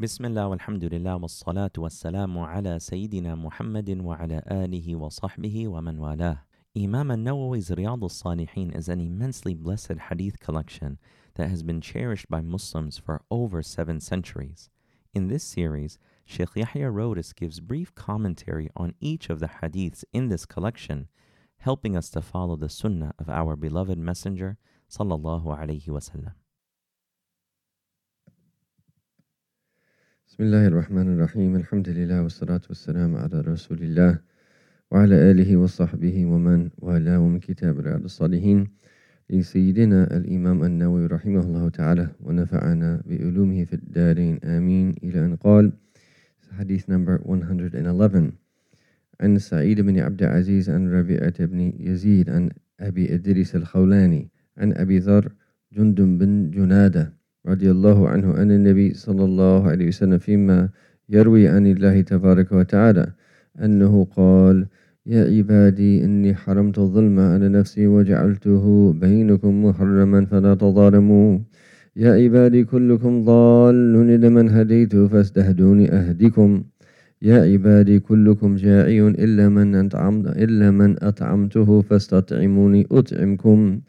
بسم الله والحمد لله والصلاة والسلام على سيدنا محمد وعلى آله وصحبه ومن والاه. Imam al-Nawawi's Riyad al-Salihin is an immensely blessed hadith collection that has been cherished by Muslims for over seven centuries. In this series, Sheikh Yahya Rhodus gives brief commentary on each of the hadiths in this collection, helping us to follow the sunnah of our beloved messenger sallallahu alaihi wasallam. بسم الله الرحمن الرحيم. الحمد لله والصلاة والسلام على رسول الله وعلى آله وصحبه ومن والاه من كتاب رياض الصالحين. لسيدنا الإمام النووي رحمه الله تعالى ونفعنا بعلومه في الدارين. آمين. إلى أن قال حديث number 111 عن سعيد بن عبد العزيز عن ربيعة بن يزيد عن أبي إدريس الخولاني عن أبي ذر جندب بن جنادة رضي الله عنه أن النبي صلى الله عليه وسلم فيما يروي عن الله تبارك وتعالى أنه قال يا عبادي إني حرمت الظلم على نفسي وجعلته بينكم محرما فلا تظالموا. يا عبادي كلكم ضال إلا من هديت فاستهدوني أهدكم يا عبادي كلكم جائع إلا من أطعمت إلا من أطعمته فاستطعموني أطعمكم.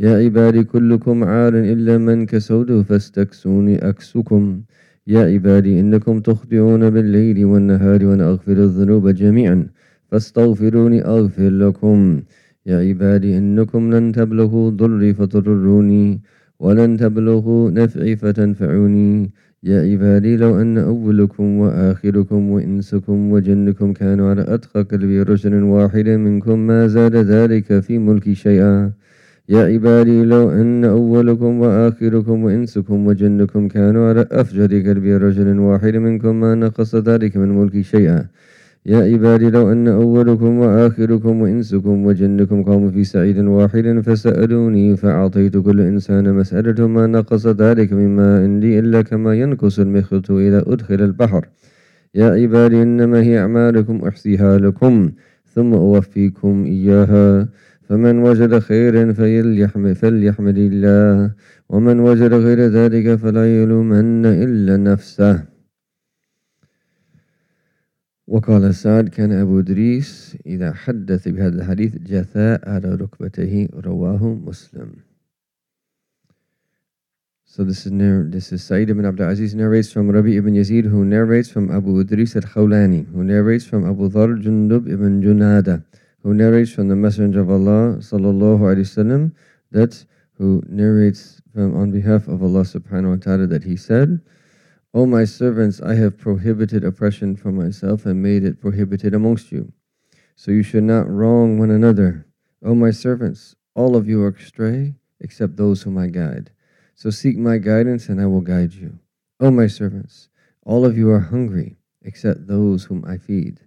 يا عبادي كلكم عار إلا من كسوته فاستكسوني أكسكم. يا عبادي إنكم تخطئون بالليل والنهار وأنا أغفر الذنوب جميعا فاستغفروني أغفر لكم. يا عبادي إنكم لن تبلغوا ضري فتضروني ولن تبلغوا نفعي فتنفعوني. يا عبادي لو أن أولكم وآخركم وإنسكم وجنكم كانوا على أتقى قلبي رجل واحد منكم ما زاد ذلك في ملكي شيئا. يا عبادي لو أن أولكم وآخركم وإنسكم وجنكم كانوا على أفجر قلبي رجل واحد منكم ما نقص ذلك من ملكي شيئا. يا عبادي لو أن أولكم وآخركم وإنسكم وجنكم قاموا في سعيد واحد فسألوني فأعطيت كل إنسان مسألة ما نقص ذلك مما عندي إلا كما ينقص المخيط إذا أدخل البحر. يا عبادي إنما هي أعمالكم أحصيها لكم ثم أوفيكم إياها فمن وجد خيرا فليحمد الله ومن وجد غير ذلك فلا يلومن إلا نفسه وقال سعد كان أبو دريس إذا حدث بهذا الحديث جثاء على ركبتيه رواه مسلم So this is this is Sa'id ibn Abdul Aziz narrates from Rabi ibn Yazid who narrates from Abu Idris al-Khawlani who narrates from Abu Dhar Jundub ibn Junada who narrates from the Messenger of Allah sallallahu alaihi wasallam that who narrates from on behalf of Allah subhanahu wa ta'ala that he said O my servants, I have prohibited oppression for myself and made it prohibited amongst you. So you should not wrong one another. O my servants, all of you are astray except those whom I guide. So seek my guidance and I will guide you. O my servants, all of you are hungry except those whom I feed.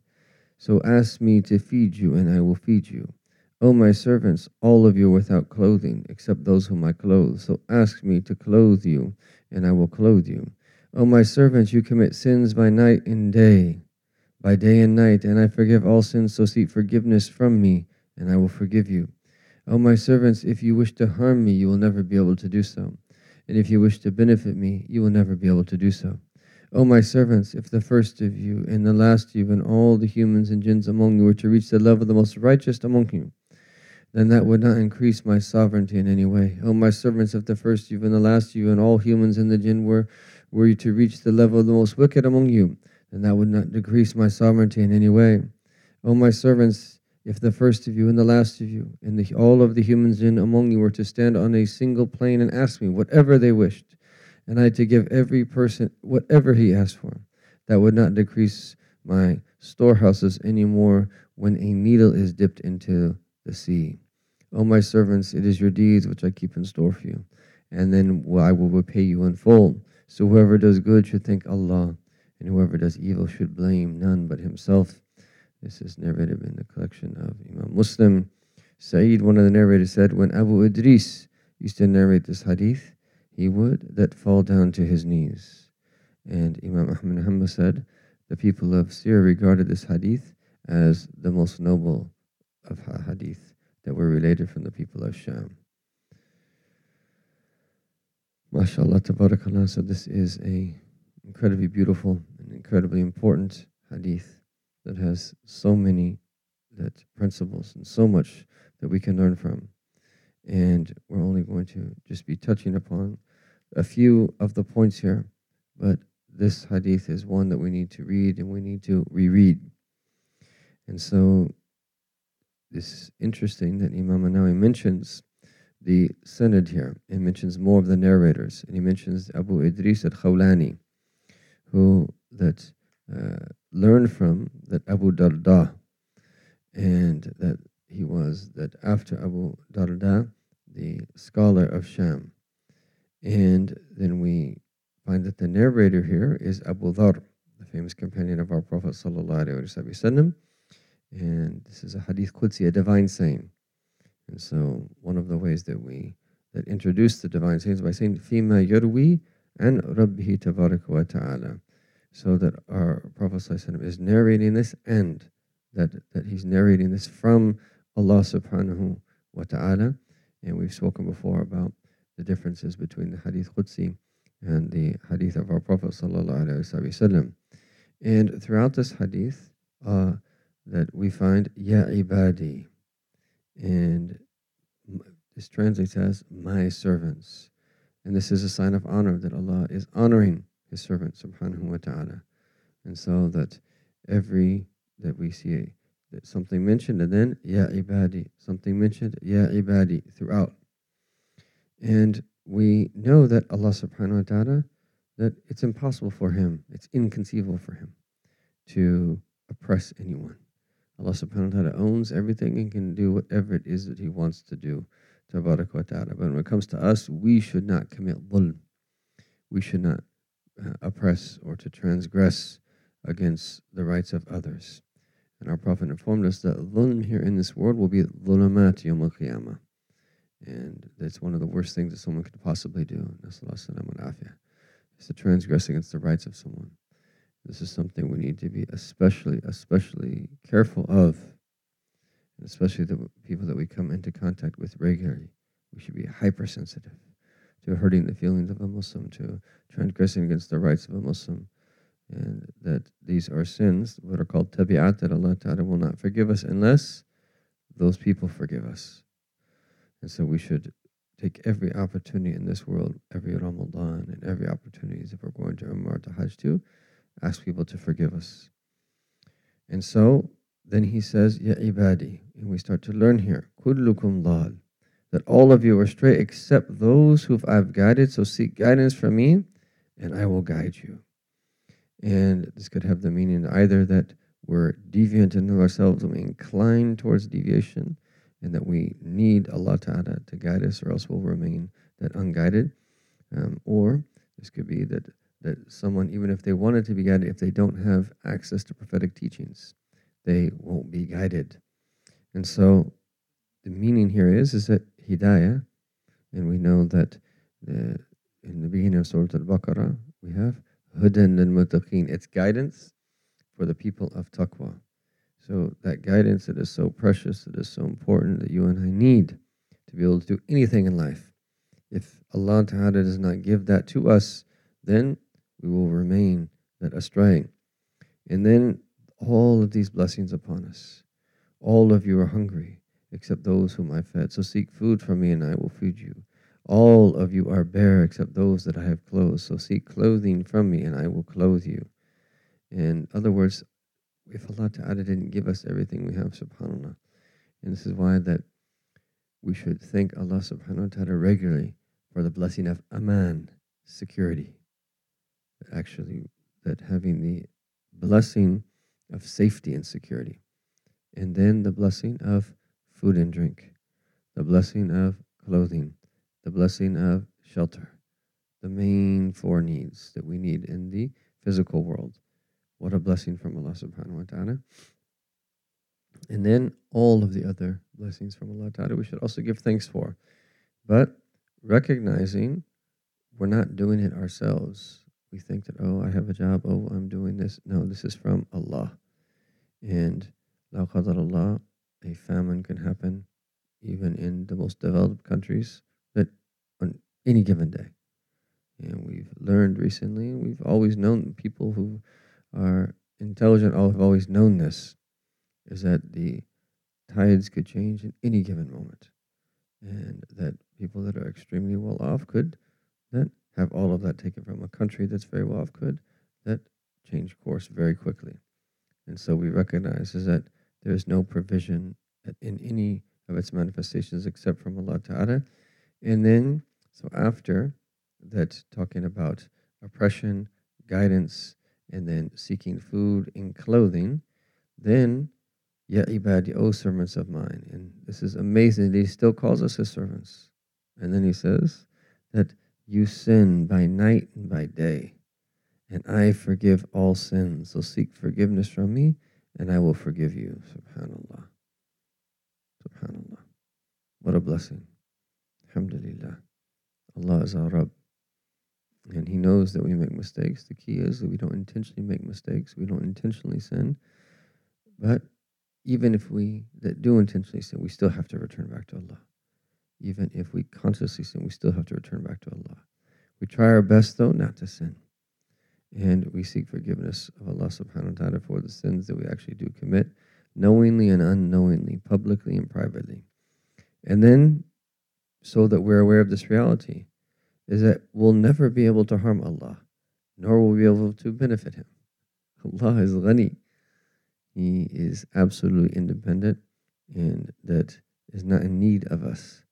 So ask me to feed you and I will feed you. O my servants, all of you are without clothing except those whom I clothe. So ask me to clothe you and I will clothe you. O my servants, you commit sins by night and day, by day and night, and I forgive all sins, so seek forgiveness from me, and I will forgive you. O my servants, if you wish to harm me, you will never be able to do so. And if you wish to benefit me, you will never be able to do so. O my servants, if the first of you and the last of you and all the humans and jinns among you were to reach the level of the most righteous among you, then that would not increase my sovereignty in any way. O my servants, if the first of you and the last of you and all humans and the jinn were were you to reach the level of the most wicked among you, then that would not decrease my sovereignty in any way. O my servants, if the first of you and the last of you and the, all of the humans in among you were to stand on a single plane and ask me whatever they wished, and I to give every person whatever he asked for, that would not decrease my storehouses any more when a needle is dipped into the sea. O my servants, it is your deeds which I keep in store for you, and then I will repay you in full. So whoever does good should thank Allah, and whoever does evil should blame none but himself. This is narrated in the collection of Imam Muslim. Sa'id, one of the narrators, said, When Abu Idris used to narrate this hadith, he would that fall down to his knees. And Imam Ahmad Hanbal said, The people of Syria regarded this hadith as the most noble of hadith that were related from the people of Sham. MashaAllah, tabarakallah. So this is a incredibly beautiful and incredibly important hadith that has so many that principles and so much that we can learn from. And we're only going to just be touching upon a few of the points here, but this hadith is one that we need to read and we need to reread. And so it's interesting that Imam Anawi mentions the Sanad here and mentions more of the narrators. And he mentions Abu Idris al Khawlani, who that uh, learned from that Abu Darda, and that he was that after Abu Darda, the scholar of Sham. And then we find that the narrator here is Abu Dhar, the famous companion of our Prophet sallallahu And this is a hadith Qudsi, a divine saying. And so one of the ways that we that introduce the divine sayings by saying Fima Yarwi and Rabbihi Tabaraka wa Ta'ala. So that our Prophet is narrating this and that, that he's narrating this from Allah subhanahu wa ta'ala. And we've spoken before about the differences between the Hadith Qudsi and the Hadith of our Prophet sallallahu And throughout this Hadith, uh, that we find Ya ibadi, and this translates as my servants. And this is a sign of honor that Allah is honoring His servant, subhanahu wa ta'ala. And so that every that we see something mentioned and then Ya ibadi, something mentioned Ya ibadi throughout. And we know that Allah subhanahu wa ta'ala, that it's impossible for Him, it's inconceivable for Him to oppress anyone. Allah subhanahu wa ta'ala owns everything and can do whatever it is that He wants to do. But when it comes to us, we should not commit dhulm. We should not uh, oppress or to transgress against the rights of others. And our Prophet informed us that dhulm here in this world will be dhulumat yawm al And that's one of the worst things that someone could possibly do. Is to transgress against the rights of someone. This is something we need to be especially, especially careful of, and especially the people that we come into contact with regularly. We should be hypersensitive to hurting the feelings of a Muslim, to transgressing against the rights of a Muslim, and that these are sins, what are called tabi'at, that Allah Ta'ala will not forgive us unless those people forgive us. And so we should take every opportunity in this world, every Ramadan, and every opportunity if we're going to Umrah to Hajj too, ask people to forgive us. And so then he says, Ya ibadi, and we start to learn here, kullukum dal, that all of you are straight except those who I've guided, so seek guidance from me, and I will guide you. And this could have the meaning either that we're deviant in ourselves and we incline towards deviation, and that we need Allah Ta'ala to guide us, or else we'll remain that unguided. Um, or this could be that that someone, even if they wanted to be guided, if they don't have access to prophetic teachings, they won't be guided. And so the meaning here is is that hidayah, and we know that the, in the beginning of Surah Al-Baqarah, we have hudan. It's guidance for the people of taqwa. So that guidance that is so precious, that is so important, that you and I need to be able to do anything in life. If Allah Ta'ala does not give that to us, then we will remain that astray. And then all of these blessings upon us. All of you are hungry, except those whom I fed. So seek food from me, and I will feed you. All of you are bare, except those that I have clothed. So seek clothing from me, and I will clothe you. In other words, if Allah Ta'ala didn't give us everything we have, subhanAllah. And this is why that we should thank Allah subhanahu wa ta'ala regularly for the blessing of aman, security actually that having the blessing of safety and security, and then the blessing of food and drink, the blessing of clothing, the blessing of shelter, the main four needs that we need in the physical world. What a blessing from Allah subhanahu wa ta'ala. And then all of the other blessings from Allah ta'ala we should also give thanks for. But recognizing we're not doing it ourselves we think that, oh, I have a job, oh, I'm doing this. No, this is from Allah. And la Allah, a famine can happen even in the most developed countries on any given day. And we've learned recently, we've always known people who are intelligent, have always known this, is that the tides could change in any given moment. And that people that are extremely well off could then have all of that taken from a country that's very well off could that change course very quickly. And so we recognize is that there is no provision in any of its manifestations except from Allah Ta'ala. And then, so after that, talking about oppression, guidance, and then seeking food and clothing, then, Ya ibadi, O servants of mine. And this is amazing. He still calls us his servants. And then he says that you sin by night and by day, and I forgive all sins. So seek forgiveness from me, and I will forgive you. Subhanallah. Subhanallah. What a blessing. Alhamdulillah. Allah is our Rabb. And He knows that we make mistakes. The key is that we don't intentionally make mistakes. We don't intentionally sin. But even if we that do intentionally sin, we still have to return back to Allah. Even if we consciously sin, we still have to return back to Allah. We try our best, though, not to sin. And we seek forgiveness of Allah subhanahu wa ta'ala for the sins that we actually do commit, knowingly and unknowingly, publicly and privately. And then, so that we're aware of this reality, is that we'll never be able to harm Allah, nor will we be able to benefit Him. Allah is ghani. He is absolutely independent and that is not in need of us.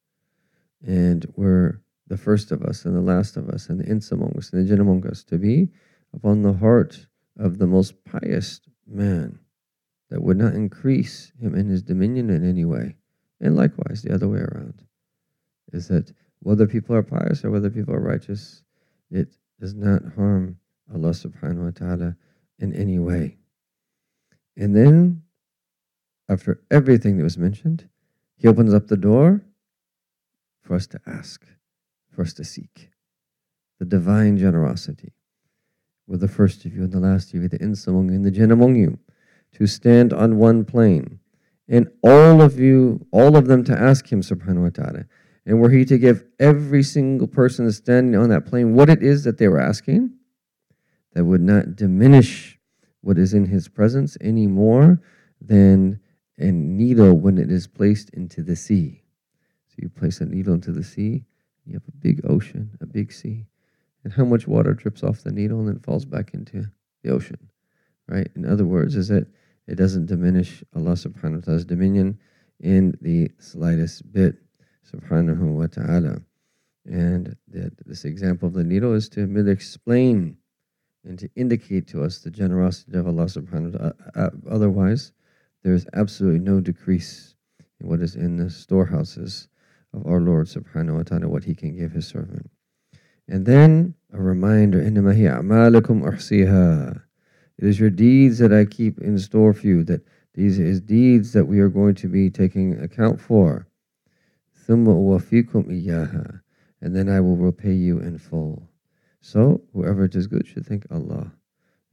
And we're the first of us and the last of us and the ins among us and the jinn among us to be upon the heart of the most pious man that would not increase him in his dominion in any way. And likewise, the other way around is that whether people are pious or whether people are righteous, it does not harm Allah subhanahu wa ta'ala in any way. And then, after everything that was mentioned, he opens up the door for us to ask, for us to seek. The divine generosity with the first of you and the last of you, the ins among you and the jinn among you, to stand on one plane. And all of you, all of them to ask him, subhanahu wa ta'ala. And were he to give every single person standing on that plane what it is that they were asking, that would not diminish what is in his presence any more than a needle when it is placed into the sea. So you place a needle into the sea, you have a big ocean, a big sea. And how much water drips off the needle and then falls back into the ocean, right? In other words, is that it doesn't diminish Allah subhanahu wa ta'ala's dominion in the slightest bit, subhanahu wa ta'ala. And that this example of the needle is to merely explain and to indicate to us the generosity of Allah subhanahu wa ta'ala. Uh, otherwise, there is absolutely no decrease in what is in the storehouses of our Lord subhanahu wa ta'ala, what He can give His servant. And then a reminder, إِنَّمَا هِيَ أَعْمَالُكُمْ أُحْصِيهَا It is your deeds that I keep in store for you, that these is deeds that we are going to be taking account for. And then I will repay you in full. So whoever does good should thank Allah,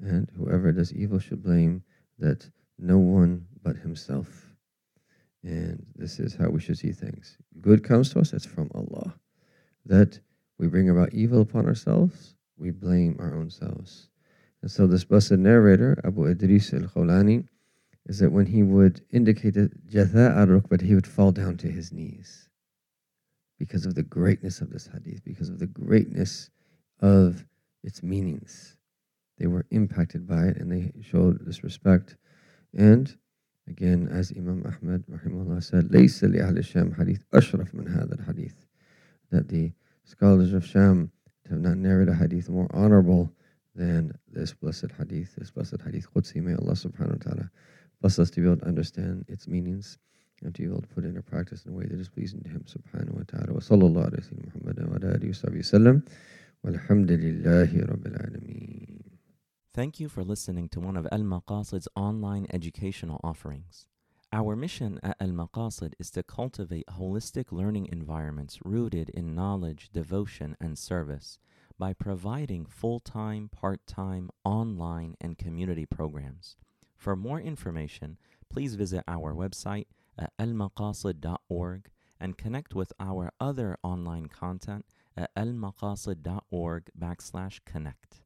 and whoever does evil should blame that no one but himself. And this is how we should see things. Good comes to us, it's from Allah. That we bring about evil upon ourselves, we blame our own selves. And so this blessed narrator, Abu Idris al Khawlani, is that when he would indicate that jatha al-rukbat, he would fall down to his knees because of the greatness of this hadith, because of the greatness of its meanings. They were impacted by it and they showed this respect. And again, as Imam Ahmad rahimahullah said, لَيْسَ لِأَهْلِ الشَّامِ حَدِيث أَشْرَفْ مِنْ هَذَا الْحَدِيث That the scholars of Sham have not narrated a hadith more honorable than this blessed hadith, this blessed hadith Qudsi. May Allah subhanahu wa ta'ala bless us to be able to understand its meanings put into practice in a way that is pleasing to Him subhanahu wa ta'ala. Wa sallallahu alayhi wa sallam wa wa sallam. Walhamdulillahi rabbil alameen. Thank you for listening to one of Al Maqasid's online educational offerings. Our mission at Al Maqasid is to cultivate holistic learning environments rooted in knowledge, devotion, and service by providing full time, part time, online, and community programs. For more information, please visit our website at almaqasid.org and connect with our other online content at almaqasid.org backslash connect.